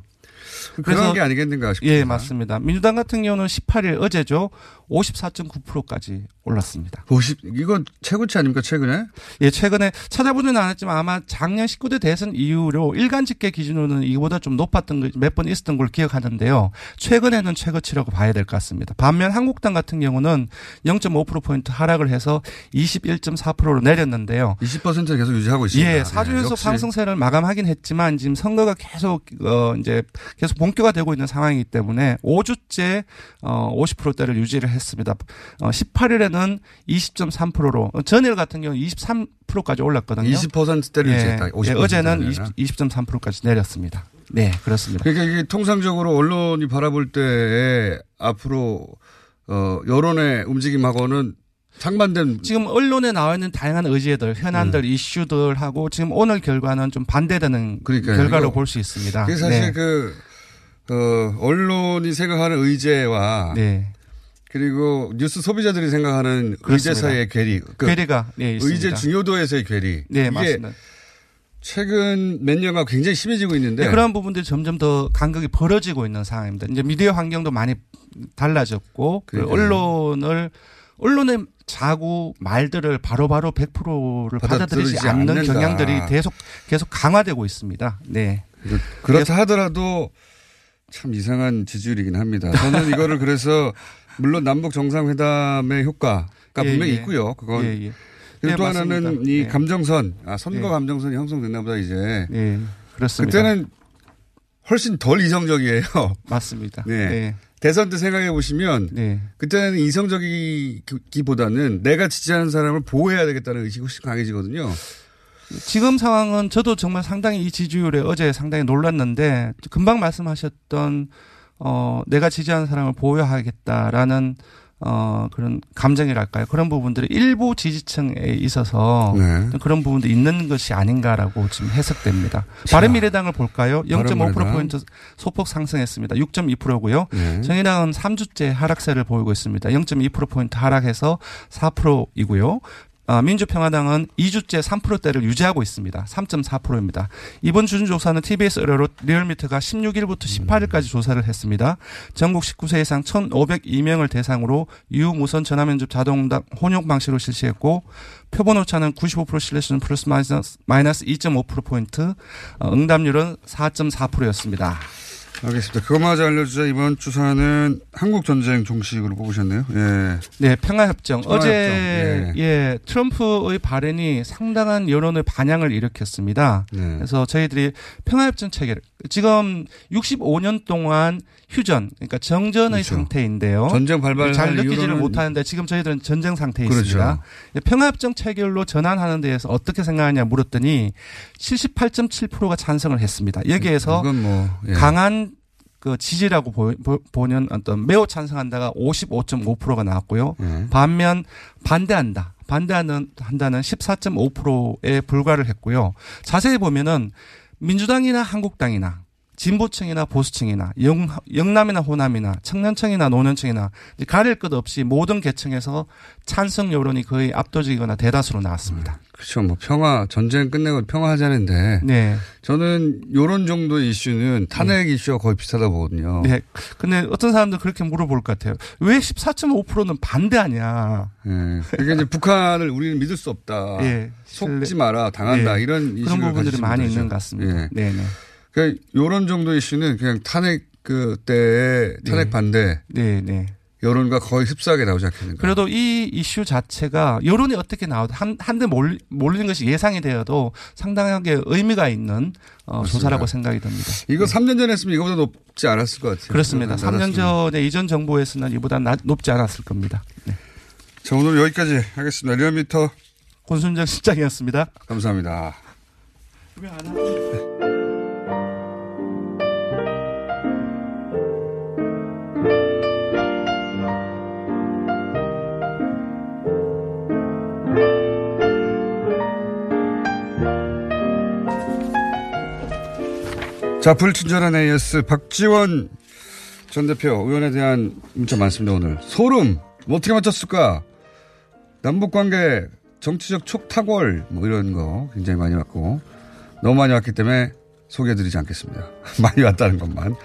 그런 게 아니겠는가 싶습니다. 예, 맞습니다. 민주당 같은 경우는 18일 어제죠. 54.9%까지 올랐습니다. 50 이건 최고치 아닙니까 최근에? 예, 최근에 찾아보지는 않았지만 아마 작년 19대 대선 이후로 일간 집계 기준으로는 이거보다 좀 높았던 몇 번 있었던 걸 기억하는데요. 최근에는 최고치라고 봐야 될 것 같습니다. 반면 한국당 같은 경우는 0.5%포인트 하락을 해서 21.4%로 내렸는데요. 20%를 계속 유지하고 있습니다. 예, 사주 네. 상승세를 마감하긴 했지만 지금 선거가 계속 어 이제 계속 본격화 되고 있는 상황이기 때문에 5주째 어 50%대를 유지를 했습니다. 어 18일에는 20.3%로 전일 같은 경우 23%까지 올랐거든요. 20%대를 유지했다. 예, 50% 예, 어제는 아니라. 20, 20.3%까지 내렸습니다. 네, 그렇습니다. 그러니까 이게 통상적으로 언론이 바라볼 때에 앞으로 어 여론의 움직임하고는 상반된 지금 언론에 나와 있는 다양한 의제들, 현안들, 이슈들하고 지금 오늘 결과는 좀 반대되는 그러니까요. 결과로 볼 수 있습니다. 사실 네. 그, 어, 언론이 생각하는 의제와 네. 그리고 뉴스 소비자들이 생각하는 의제 그렇습니다. 사이의 괴리. 그 괴리가, 네. 의제 중요도에서의 괴리. 네, 맞습니다. 최근 몇 년간 굉장히 심해지고 있는데. 네, 그런 부분들이 점점 더 간극이 벌어지고 있는 상황입니다. 이제 미디어 환경도 많이 달라졌고 그. 언론을 언론의 자구 말들을 바로바로 100%를 받아들이지 받아들이지 않는 않는다. 경향들이 계속 계속 강화되고 있습니다. 네. 그렇다 하더라도 참 이상한 지지율이긴 합니다. 저는 이거를 그래서 물론 남북 정상회담의 효과가 예, 분명히 예. 있고요. 그건 예, 예. 그리고 예, 또 하나는 맞습니다. 이 예. 감정선, 아, 선거 예. 감정선이 형성됐나 보다 이제. 네, 그렇습니다. 그때는 훨씬 덜 이성적이에요. 맞습니다. 네. 네. 대선 때 생각해 보시면 네. 그때는 이성적이기보다는 내가 지지하는 사람을 보호해야 되겠다는 의식이 훨씬 강해지거든요. 지금 상황은 저도 정말 상당히 이 지지율에 어제 상당히 놀랐는데 금방 말씀하셨던 어 내가 지지하는 사람을 보호하겠다라는 어 그런 감정이랄까요 그런 부분들이 일부 지지층에 있어서 네. 그런 부분도 있는 것이 아닌가라고 지금 해석됩니다. 바른미래당을 볼까요? 0.5%포인트 소폭 상승했습니다. 6.2%고요. 네. 정의당은 3주째 하락세를 보이고 있습니다. 0.2%포인트 하락해서 4%이고요. 아, 민주평화당은 2주째 3%대를 유지하고 있습니다. 3.4%입니다. 이번 주준조사는 TBS 의뢰로 리얼미터가 16일부터 18일까지 조사를 했습니다. 전국 19세 이상 1,502명을 대상으로 유무선 전화면접 자동답 혼용 방식으로 실시했고 표본 오차는 95% 신뢰수준 플러스 마이너스, 마이너스 2.5%포인트, 어, 응답률은 4.4%였습니다. 알겠습니다. 그것마저 알려주자. 이번 주사는 한국 전쟁 종식으로 뽑으셨네요. 예. 네, 평화협정. 평화협정, 어제 예. 트럼프의 발언이 상당한 여론의 반향을 일으켰습니다. 네. 그래서 저희들이 평화협정 체계를 지금 65년 동안 휴전, 그러니까 정전의 그렇죠. 상태인데요. 전쟁 발발할 잘 느끼지를 못하는데 지금 저희들은 전쟁 상태에 그렇죠. 있습니다. 평화협정 체결로 전환하는 데에서 어떻게 생각하냐 물었더니 78.7%가 찬성을 했습니다. 여기에서 이건 뭐, 예. 강한 그 지지라고 보, 보, 는 어떤 매우 찬성한다가 55.5%가 나왔고요. 예. 반면 반대한다. 반대하는 한다는 14.5%에 불과를 했고요. 자세히 보면은 민주당이나 한국당이나 진보층이나 보수층이나 영, 영남이나 호남이나 청년층이나 노년층이나 가릴 것 없이 모든 계층에서 찬성 여론이 거의 압도적이거나 대다수로 나왔습니다. 그렇죠. 뭐 평화 전쟁 끝내고 평화하자는데. 네. 저는 요런 정도의 이슈는 탄핵 이슈와 거의 비슷하다 보거든요. 네. 근데 어떤 사람들 그렇게 물어볼 것 같아요. 왜 14.5%는 반대하냐? 예. 그러니까 이제 북한을 우리는 믿을 수 없다. 예. 속지 마라 당한다 예. 이런 이슈를 그런 부분들이 많이. 있는 것 같습니다. 예. 네네. 그러니까 요런 정도 이슈는 그냥 탄핵 그때 탄핵 네. 반대 네, 네. 여론과 거의 흡사하게 나오지 않겠는가. 그래도 이 이슈 자체가 여론이 어떻게 나오든 한, 한데 몰리, 몰리는 것이 예상이 되어도 상당하게 의미가 있는 어, 맞습니다. 조사라고 생각이 듭니다. 이거 3년 전에 했으면 이거보다 높지 않았을 것 같아요. 그렇습니다. 네, 3년 낮았습니다. 전에 이전 정부에서는 이보다 낮- 높지 않았을 겁니다. 네. 자, 오늘 여기까지 하겠습니다. 리얼미터 권순정 실장이었습니다. 감사합니다. 자, 불친절한 AS 박지원 전 대표 의원에 대한 문자 많습니다, 오늘. 소름! 뭐 어떻게 맞췄을까? 남북 관계 정치적 촉탁월, 뭐 이런 거 굉장히 많이 왔고, 너무 많이 왔기 때문에 소개해드리지 않겠습니다. 많이 왔다는 것만.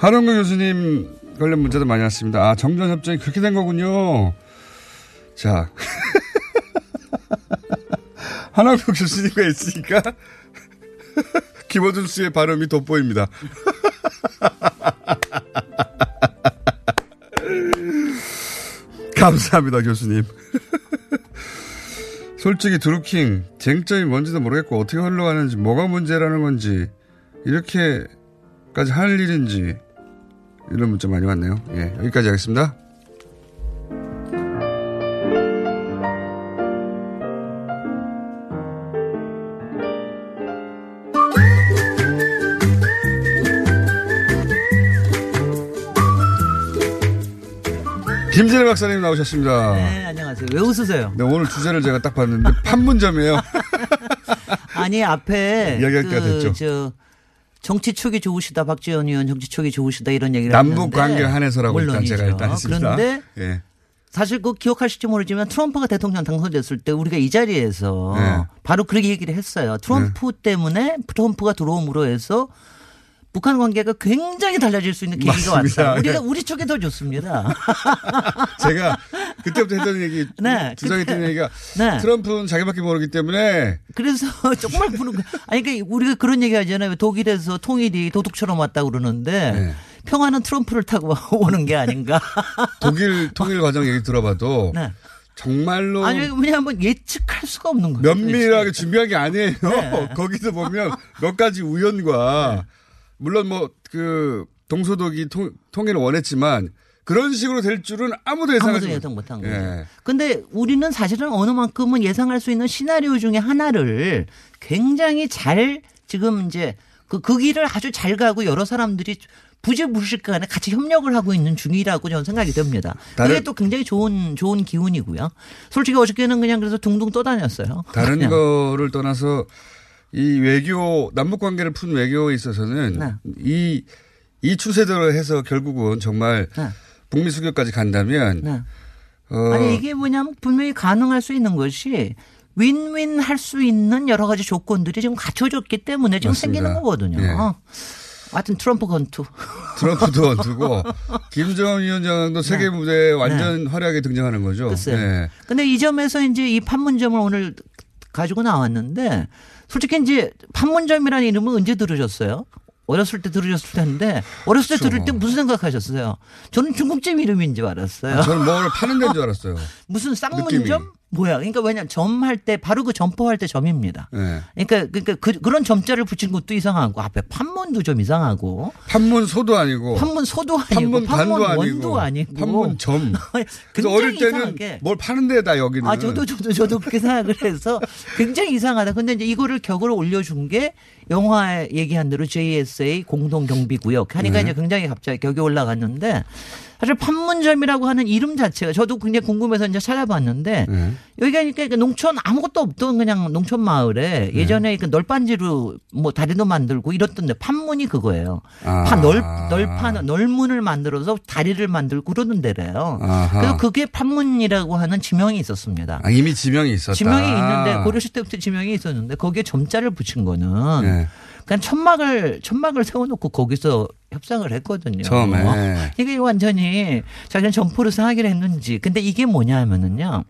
하룡근 교수님 관련 문자도 많이 왔습니다. 아, 정전협정이 그렇게 된 거군요. 자. 하남국 교수님과 있으니까 김어준 씨의 발음이 돋보입니다. 감사합니다, 교수님. 솔직히 드루킹 쟁점이 뭔지도 모르겠고 어떻게 흘러가는지 뭐가 문제라는 건지 이렇게까지 할 일인지 이런 문자 많이 왔네요. 예, 여기까지 하겠습니다. 김진애 박사님 나오셨습니다. 네, 안녕하세요. 왜 웃으세요? 네, 오늘 주제를 제가 딱 봤는데 판문점이에요. 아니 앞에 이야기가 그, 됐죠. 저 정치 촉이 좋으시다 박지원 의원 정치 촉이 좋으시다 이런 얘기를 남북 관계 한해서라고 일단. 제가 일단 했습니다. 그런데 예. 사실 그 기억하실지 모르지만 트럼프가 대통령 당선됐을 때 우리가 이 자리에서 네. 바로 그렇게 얘기를 했어요. 트럼프 때문에 트럼프가 들어옴으로 해서 북한 관계가 굉장히 달라질 수 있는 계기가 맞습니다. 왔다. 우리가 네. 우리 쪽이 더 좋습니다. 제가 그때부터 했던 얘기, 네, 주장했던 그때- 얘기가 네. 트럼프는 자기밖에 모르기 때문에 그래서 정말 부는 거. 아니 그러니까 우리가 그런 얘기 하잖아요. 독일에서 통일이 도둑처럼 왔다 그러는데 네. 평화는 트럼프를 타고 오는 게 아닌가. 독일 통일 과정 얘기 들어봐도 네. 정말로 아니 왜냐하면 예측할 수가 없는 거예요. 면밀하게 준비한 게 아니에요. 네. 거기서 보면 몇 가지 우연과 물론 뭐 그 동서독이 통, 통일을 원했지만 그런 식으로 될 줄은 아무도 예상하지 아무도 못- 예상 못한 거죠. 예. 근데 우리는 사실은 어느 만큼은 예상할 수 있는 시나리오 중에 하나를 굉장히 잘 지금 이제 그, 그 길을 아주 잘 가고 여러 사람들이 부재무실간에 같이 협력을 하고 있는 중이라고 저는 생각이 됩니다. 그게 또 굉장히 좋은 좋은 기운이고요. 솔직히 어저께는 그냥 그래서 둥둥 떠다녔어요. 다른 그냥. 거를 떠나서 이 외교 남북 관계를 푼 외교에 있어서는 네. 이, 이 추세대로 해서 결국은 정말 네. 북미 수교까지 간다면 네. 어, 아니 이게 뭐냐면 분명히 가능할 수 있는 것이 윈윈 할 수 있는 여러 가지 조건들이 지금 갖춰졌기 때문에 지금 맞습니다. 생기는 거거든요. 예. 하여튼 트럼프 건투. 트럼프도 원투고 김정은 위원장도 세계 무대에 완전 화려하게 등장하는 거죠. 네. 글쎄요. 네. 근데 이 점에서 이제 이 판문점을 오늘 가지고 나왔는데 솔직히 이제 판문점이라는 이름은 언제 들으셨어요? 어렸을 때 들으셨을 텐데 어렸을 때 그렇죠. 들을 때 무슨 생각하셨어요? 저는 중국집 이름인 줄 알았어요. 아, 저는 뭘 파는 데인 줄 알았어요. 무슨 쌍문점? 느낌이. 뭐야? 그러니까 왜냐 점할 때 바로 그 점포할 때 점입니다. 네. 그러니까 그러니까 그, 그런 점자를 붙인 것도 이상하고 앞에 판문도 좀 이상하고 판문 소도 아니고 판문 소도 아니고 판문 아니고 원도 아니고 판문 점. 그래서 어릴 때는 이상하게. 뭘 파는 데다 여기는. 아, 저도, 저도, 저도 그렇게 생각을 해서 굉장히 이상하다. 근데 이제 이거를 격으로 올려준 게 영화 얘기한 대로 JSA 공동 경비 구역 하니까 네. 이제 굉장히 갑자기 격이 올라갔는데 사실 판문점이라고 하는 이름 자체가 저도 굉장히 궁금해서 이제 찾아봤는데 네. 여기가 그러니까 농촌 아무것도 없던 그냥 농촌 마을에 네. 예전에 그 널빤지로 뭐 다리도 만들고 이렇던데 판문이 그거예요. 아. 판 널, 널판, 널문을 만들어서 다리를 만들고 그러는 데래요. 아하. 그래서 그게 판문이라고 하는 지명이 있었습니다. 아, 이미 지명이 있었다. 지명이 있는데 고려시 때부터 지명이 있었는데 거기에 점자를 붙인 거는 네. 그냥 천막을 천막을 세워놓고 거기서 협상을 했거든요. 처음에. 이게 완전히 자기는 점포를 상하기로 했는지. 근데 이게 뭐냐면은요.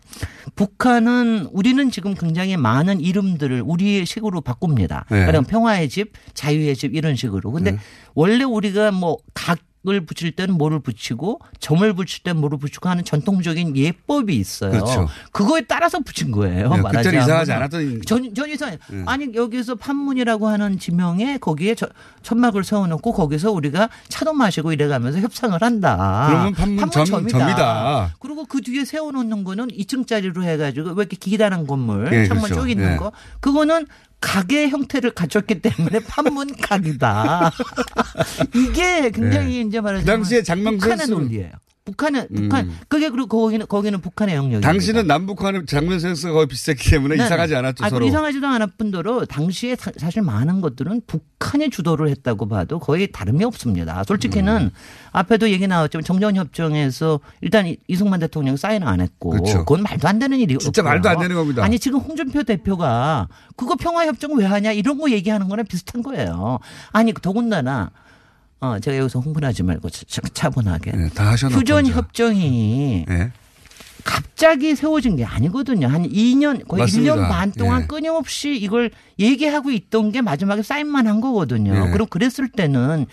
북한은 우리는 지금 굉장히 많은 이름들을 우리의 식으로 바꿉니다. 네. 그럼 평화의 집, 자유의 집 이런 식으로. 근데 네. 원래 우리가 뭐각 을 붙일 때는 뭐를 붙이고 점을 붙일 때는 뭐를 붙이고 하는 전통적인 예법이 있어요. 그렇죠. 거에 따라서 붙인 거예요. 네, 말하자면. 그때는 이상하지 않았던 전, 전 이상해. 네. 아니 여기서 판문이라고 하는 지명에 거기에 저- 천막을 세워놓고 거기서 우리가 차도 마시고 이래가면서 협상을 한다. 그러면 판문 점- 판문점이다. 점이다. 그리고 그 뒤에 세워놓는 거는 2층짜리로 해가지고 왜 이렇게 기다란 건물 예, 창문 그렇죠. 쭉 있는 예. 거 그거는 가게 형태를 갖췄기 때문에 판문각이다. 이게 굉장히 이제 말하자면 그 당시에 장명선 북한의 씨- 논리예요. 북한은 북한 음. 그게 그리고 거기는 거기는 북한의 영역입니다. 당신은 남북한의 장면 센스가 거의 비슷했기 때문에 네. 이상하지 않았죠 아, 서로. 이상하지도 않을 뿐더러 당시에 사- 사실 많은 것들은 북한이 주도를 했다고 봐도 거의 다름이 없습니다. 솔직히는 음. 앞에도 얘기 나왔지만 정전협정에서 일단 이- 이승만 대통령이 사인 안 했고 그렇죠. 그건 말도 안 되는 일이 진짜 말도 안 되는 겁니다. 아니 지금 홍준표 대표가 그거 평화협정 왜 하냐 이런 거 얘기하는 거랑 비슷한 거예요. 아니 더군다나 어, 제가 여기서 흥분하지 말고 차- 차분하게 네, 다 하셔놓고 휴전. 협정이 예. 갑자기 세워진 게 아니거든요. 한 2년 거의 맞습니다. 1년 반 동안 예. 끊임없이 이걸 얘기하고 있던 게 마지막에 사인만 한 거거든요. 예. 그럼 그랬을 때는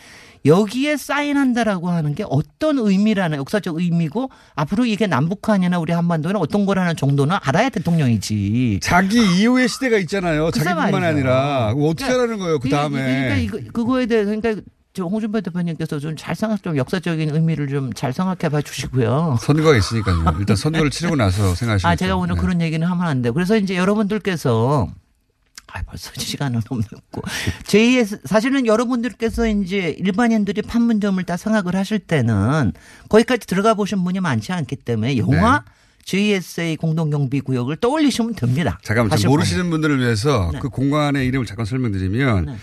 여기에 사인한다라고 하는 게 어떤 의미라는 역사적 의미고 앞으로 이게 남북한이나 우리 한반도는 어떤 거라는 정도는 알아야 대통령이지. 자기 이후의 시대가 있잖아요. 글쎄 자기뿐만 말이죠. 아니라 어떻게 그러니까 하라는 거예요 그 이- 다음에. 그러니까 이거 그거에 대해서 그러니까 저 홍준표 대표님께서 좀 잘 생각 좀 역사적인 의미를 좀 잘 생각해 봐 주시고요. 선거가 있으니까요. 일단 선거를 치르고 나서 생각하시면 아, 제가 오늘 그런 얘기는 하면 안 돼요. 그래서 이제 여러분들께서 아, 벌써 시간은 없고. 제2의 사실은 여러분들께서 이제 일반인들이 판문점을 다 생각을 하실 때는 거기까지 들어가 보신 분이 많지 않기 때문에 영화 JSA 공동경비구역을 떠올리시면 됩니다. 잠깐만, 모르시는 분들을 위해서 네. 그 공간의 이름을 잠깐 설명드리면, 네.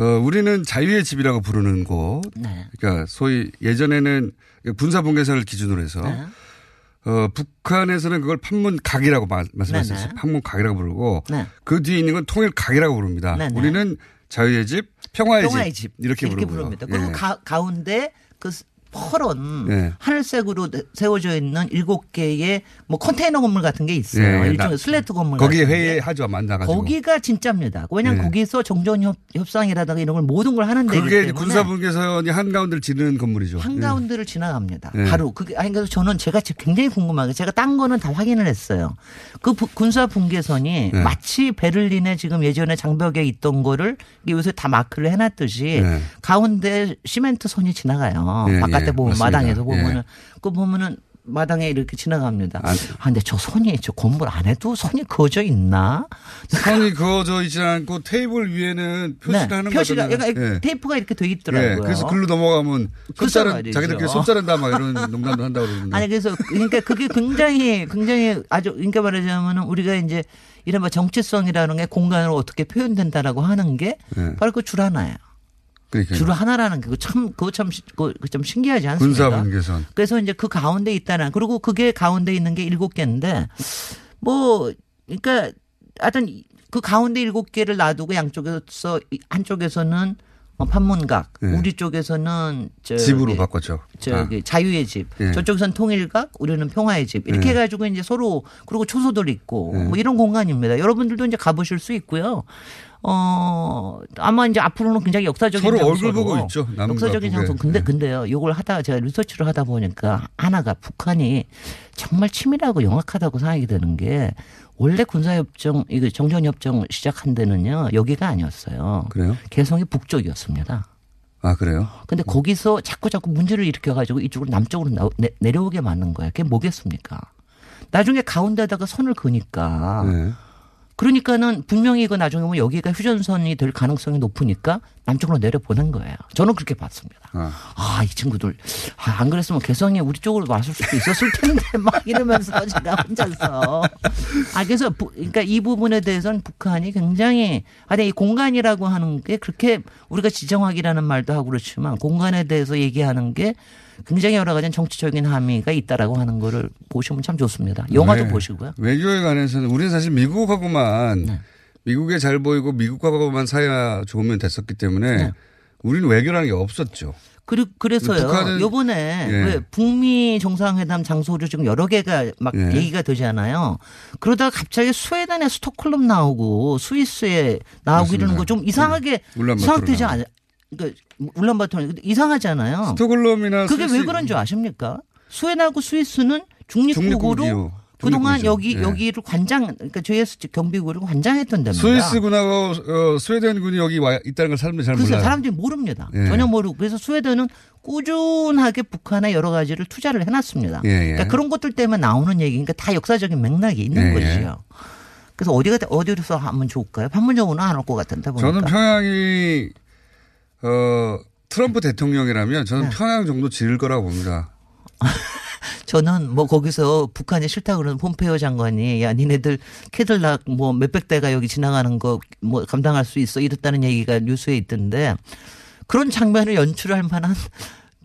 어, 우리는 자유의 집이라고 부르는 곳. 네. 그러니까 소위 예전에는 군사분계선을 기준으로 해서, 네. 어, 북한에서는 그걸 판문각이라고 마- 말씀하셨어요. 네, 네. 판문각이라고 부르고, 네. 그 뒤에 있는 건 통일각이라고 부릅니다. 네, 네. 우리는 자유의 집, 평화의, 평화의 집, 집 이렇게, 이렇게 부르고요. 부릅니다. 그리고 예. 가, 가운데 그 퍼런 네. 하늘색으로 세워져 있는 일곱 개의 뭐 컨테이너 건물 같은 게 있어요. 예, 일종의 나- 슬래트 건물 거기에. 회의하죠, 만나가지고. 거기가 진짜입니다. 왜냐하면 네. 거기서 정전 협, 협상이라든가 이런 걸 모든 걸 하는 데기 그게 군사분계선이 한가운데를 지르는 건물이죠. 예. 한가운데를 지나갑니다. 네. 바로 그게 아니 그래서 저는 제가 지금 굉장히 궁금한 게 제가 딴 거는 다 확인을 했어요. 그 부- 군사 분계선이 네. 마치 베를린에 지금 예전에 장벽에 있던 거를 요새 다 마크를 해놨듯이 네. 가운데 시멘트 선이 지나가요. 예, 바깥에 예, 보면 맞습니다. 마당에서 보면은 예. 그 보면은 마당에 이렇게 지나갑니다. 안- 아, 근데 저 선이 저 건물 안에도 선이 그어져 있나? 선이 그어져 있지 않고 테이블 위에는 표시를 하는 네, 표시가 거잖아요. 그러니까 예. 테이프가 이렇게 돼 있더라고요. 예, 그래서 글로 넘어가면 손자른. 자기들끼리 손자른다 막 이런 농담도 한다고 그러는데. 아니 그래서 그러니까 그게 굉장히 굉장히 아주 그러니까 말하자면은 우리가 이제 이른바 정체성이라는 게 공간으로 어떻게 표현된다라고 하는 게 네. 바로 그 줄 하나예요. 그러니까요. 줄 하나라는 게 그거 참 그거 참 시- 그거 좀 신기하지 않습니까? 군사 분계선. 그래서 이제 그 가운데 있다는 그리고 그게 가운데 있는 게 일곱 개인데 뭐 그러니까 하여튼 그 가운데 일곱 개를 놔두고 양쪽에서 한쪽에서는 어, 판문각, 네. 우리 쪽에서는 저기 집으로 바꿨죠. 저기 아. 자유의 집, 예. 저쪽에선 통일각, 우리는 평화의 집 이렇게 예. 해가지고 이제 서로 그리고 초소들 있고 예. 뭐 이런 공간입니다. 여러분들도 이제 가보실 수 있고요. 어 아마 이제 앞으로는 굉장히 역사적인 서로 장소로 얼굴 보고 있죠, 역사적인. 장소. 근데 예. 근데요, 이걸 하다가 제가 리서치를 하다 보니까 하나가 북한이 정말 치밀하고 영악하다고 생각이 드는 게 원래 군사협정 이거 정전협정 시작한 데는요 여기가 아니었어요. 그래요? 개성이 북쪽이었습니다. 아 그래요? 근데 거기서 자꾸 자꾸 문제를 일으켜가지고 이쪽으로 남쪽으로 나- 내, 내려오게 만든 거예요. 그게 뭐겠습니까? 나중에 가운데다가 선을 그니까. 네. 그러니까는 분명히 이거 나중에 보면 여기가 휴전선이 될 가능성이 높으니까 남쪽으로 내려보낸 거예요. 저는 그렇게 봤습니다. 아. 아, 이 친구들. 아, 안 그랬으면 개성이 우리 쪽으로 왔을 수도 있었을 텐데 막 이러면서 제가 혼자서. 아, 그래서 부- 그러니까 이 부분에 대해서는 북한이 굉장히 아, 근데 이 공간이라고 하는 게 그렇게 우리가 지정학이라는 말도 하고 그렇지만 공간에 대해서 얘기하는 게 굉장히 여러 가지 정치적인 함의가 있다라고 하는 거를 보시면 참 좋습니다. 영화도 네. 보시고요. 외교에 관해서는 우리는 사실 미국하고만 네. 미국에 잘 보이고 미국하고만 사이가 좋으면 됐었기 때문에 네. 우리는 외교라는 게 없었죠. 그리, 그래서요. 북한은- 요번에 예. 왜 북미 정상회담 장소로 지금 여러 개가 막 예. 얘기가 되잖아요. 그러다가 갑자기 스웨덴에 스톡홀름 나오고 스위스에 나오고 이러는 거 좀 이상하게 이상되지 나오고. 않아요? 그러니까 울란바토르 이상하잖아요. 스톡홀름이나 그게 왜 스위스- 그런 줄 아십니까? 스웨덴하고 스위스는 중립국으로 중립국이요. 그동안. 여기 예. 여기를 관장 그러니까 JS 경비구를 관장했던 데입니다. 스위스군하고 어, 스웨덴군이 여기 와 있다는 걸 사람들이 잘 몰라요. 사람들이 모릅니다. 예. 전혀 모르고 그래서 스웨덴은 꾸준하게 북한에 여러 가지를 투자를 해놨습니다. 예, 예. 그러니까 그런 것들 때문에 나오는 얘기니까 다 역사적인 맥락이 있는 예, 예. 것이요. 그래서 어디가 어디로서 하면 좋을까요? 판문점으로는 안올 것 같은데 보니까. 저는 평양이 어 트럼프 대통령이라면 저는 네. 평양 정도 지을 거라고 봅니다. 저는 뭐 거기서 북한이 싫다 그러는 폼페이오 장관이 야 니네들 캐들락 뭐 몇백 대가 여기 지나가는 거 뭐 감당할 수 있어 이랬다는 얘기가 뉴스에 있던데 그런 장면을 연출할 만한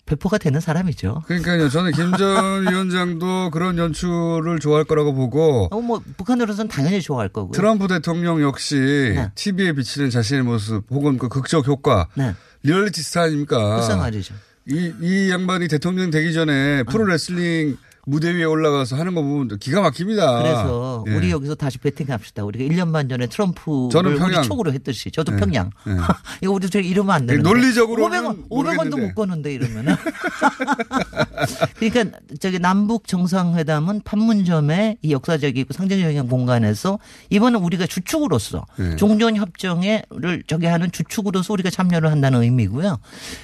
배포가 되는 사람이죠. 그러니까요. 저는 김전 위원장도 그런 연출을 좋아할 거라고 보고 어, 뭐 북한으로서는 당연히 좋아할 거고요. 트럼프 대통령 역시 네. TV에 비치는 자신의 모습 혹은 그 극적 효과 네. 리얼리티 스타 아닙니까? 말이죠. 이, 이 양반이 대통령 되기 전에 프로 레슬링 무대 위에 올라가서 하는 거 보면 기가 막힙니다. 그래서 예. 우리 여기서 다시 베팅합시다. 우리가 1년 반 전에 트럼프를 저는 평양. 우리 촉으로 했듯이 저도 예. 평양. 예. 이거 우리 저 이러면 안 되는데. 논리적으로는 500원, 500원도 모르겠는데. 못 거는데 이러면은. 그러니까 저기 남북 정상회담은 판문점의 이 역사적이고 상징적인 공간에서 이번은 우리가 주축으로서 예. 종전 협정에를 저기 하는 주축으로서 우리가 참여를 한다는 의미고요.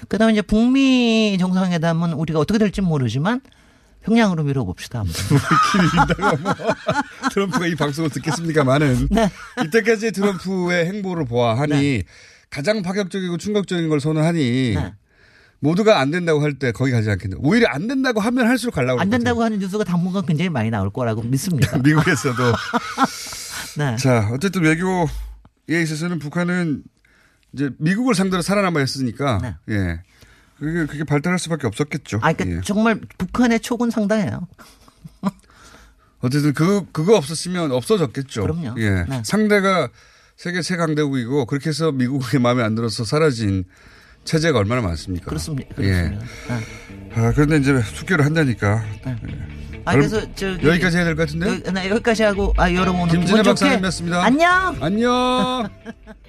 그다음에 이제 북미 정상회담은 우리가 어떻게 될지 모르지만 평양으로 밀어봅시다. 한번. 뭐 트럼프가 이 방송을 듣겠습니까만은 네. 이때까지 트럼프의 행보를 보아하니 가장 파격적이고 충격적인 걸 선언하니 네. 모두가 안 된다고 할 때 거기 가지 않겠네. 오히려 안 된다고 하면 할수록 가려고 안 된다고 하는 뉴스가 당분간 굉장히 많이 나올 거라고 믿습니다. 같아요. 미국에서도. 네. 자, 어쨌든 외교에 있어서는 북한은 이제 미국을 상대로 살아남아 했으니까 예. 그게, 그게 발달할 수밖에 없었겠죠. 아, 그러니까 예. 정말 북한의 촉은 상당해요. 어쨌든 그 그거 없었으면 없어졌겠죠. 그럼요. 예. 네. 상대가 세계 최강대국이고 그렇게 해서 미국의 마음에 안 들어서 사라진 체제가 얼마나 많습니까? 그렇습니다. 예. 그렇습니다. 네. 아, 그런데 이제 숙교를 한다니까. 예. 아, 그래서 저기 여기까지 해야 될 것 같은데? 여기, 나 여기까지 하고 아 여러분 오늘 김진애 박사님이었습니다. 안녕. 안녕.